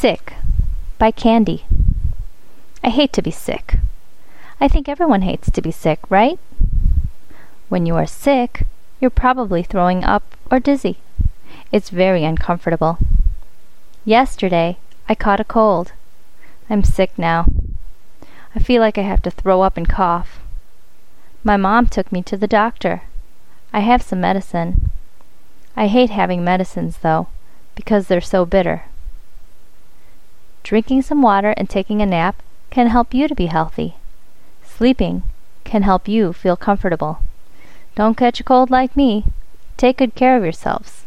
Sick by Candy. I hate to be sick. I think everyone hates to be sick, right? When you are sick, you're probably throwing up or dizzy. It's very uncomfortable. Yesterday, I caught a cold. I'm sick now. I feel like I have to throw up and cough. My mom took me to the doctor. I have some medicine. I hate having medicines, though, because they're so bitter. Drinking some water and taking a nap can help you to be healthy. Sleeping can help you feel comfortable. Don't catch a cold like me. Take good care of yourselves.